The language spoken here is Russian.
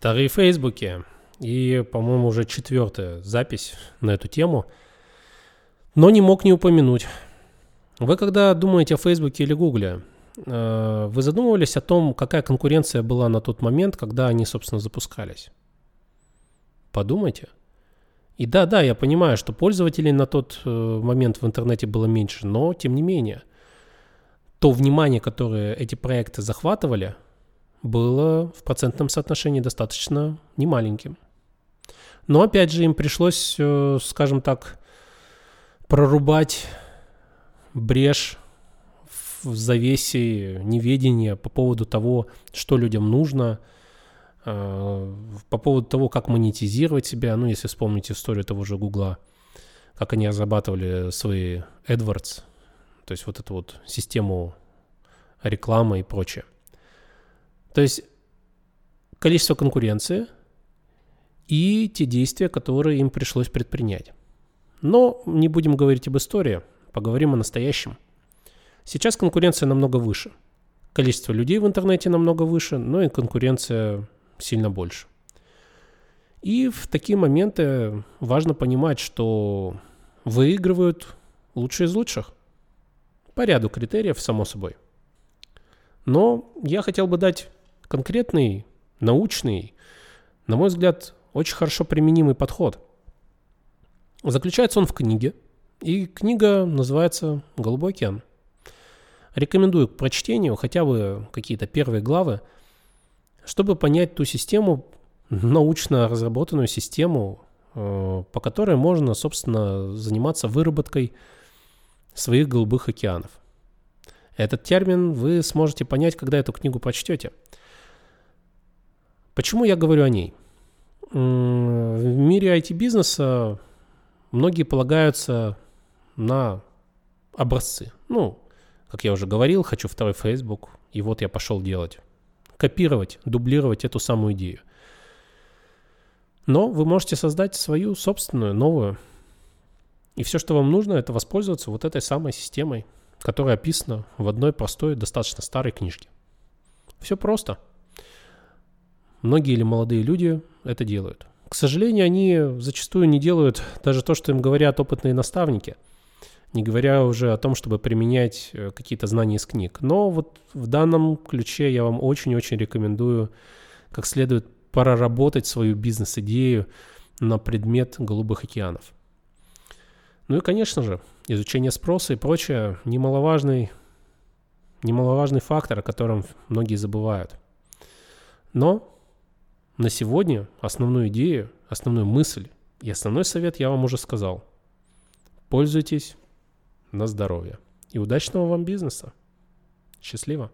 Старые Фейсбуки. И, по-моему, уже четвертая запись на эту тему. Но не мог не упомянуть. Вы когда думаете о Фейсбуке или Гугле, э, вы задумывались о том, какая конкуренция была на тот момент, когда они, собственно, запускались? Подумайте. И да, да, я понимаю, что пользователей на тот э, момент в интернете было меньше, но тем не менее, то внимание, которое эти проекты захватывали – было в процентном соотношении достаточно немаленьким. Но опять же им пришлось, э, скажем так, прорубать брешь в завесе неведения по поводу того, что людям нужно, э, по поводу того, как монетизировать себя. Ну, если вспомнить историю того же Гугла, как они разрабатывали свои AdWords, то есть вот эту вот систему рекламы и прочее. То есть количество конкуренции и те действия, которые им пришлось предпринять. Но не будем говорить об истории, поговорим о настоящем. Сейчас конкуренция намного выше. Количество людей в интернете намного выше, но и конкуренция сильно больше. И в такие моменты важно понимать, что выигрывают лучшие из лучших. По ряду критериев, само собой. Но я хотел бы дать конкретный, научный, на мой взгляд, очень хорошо применимый подход. Заключается он в книге, и книга называется «Голубой океан». Рекомендую к прочтению хотя бы какие-то первые главы, чтобы понять ту систему, научно разработанную систему, э, по которой можно, собственно, заниматься выработкой своих голубых океанов. Этот термин вы сможете понять, когда эту книгу прочтете – Почему я говорю о ней? В мире IT-бизнеса многие полагаются на образцы. Ну, как я уже говорил, хочу второй Facebook, и вот я пошел делать. Копировать, дублировать эту самую идею. Но вы можете создать свою собственную, новую. И все, что вам нужно, это воспользоваться вот этой самой системой, которая описана в одной простой, достаточно старой книжке. Все просто – Многие или молодые люди это делают. К сожалению, они зачастую не делают даже то, что им говорят опытные наставники, не говоря уже о том, чтобы применять э, какие-то знания из книг. Но вот в данном ключе я вам очень-очень рекомендую как следует проработать свою бизнес-идею на предмет голубых океанов. Ну и, конечно же, изучение спроса и прочее немаловажный, немаловажный фактор, о котором многие забывают. Но на сегодня основную идею, основную мысль и основной совет я вам уже сказал. Пользуйтесь на здоровье. И удачного вам бизнеса. Счастливо.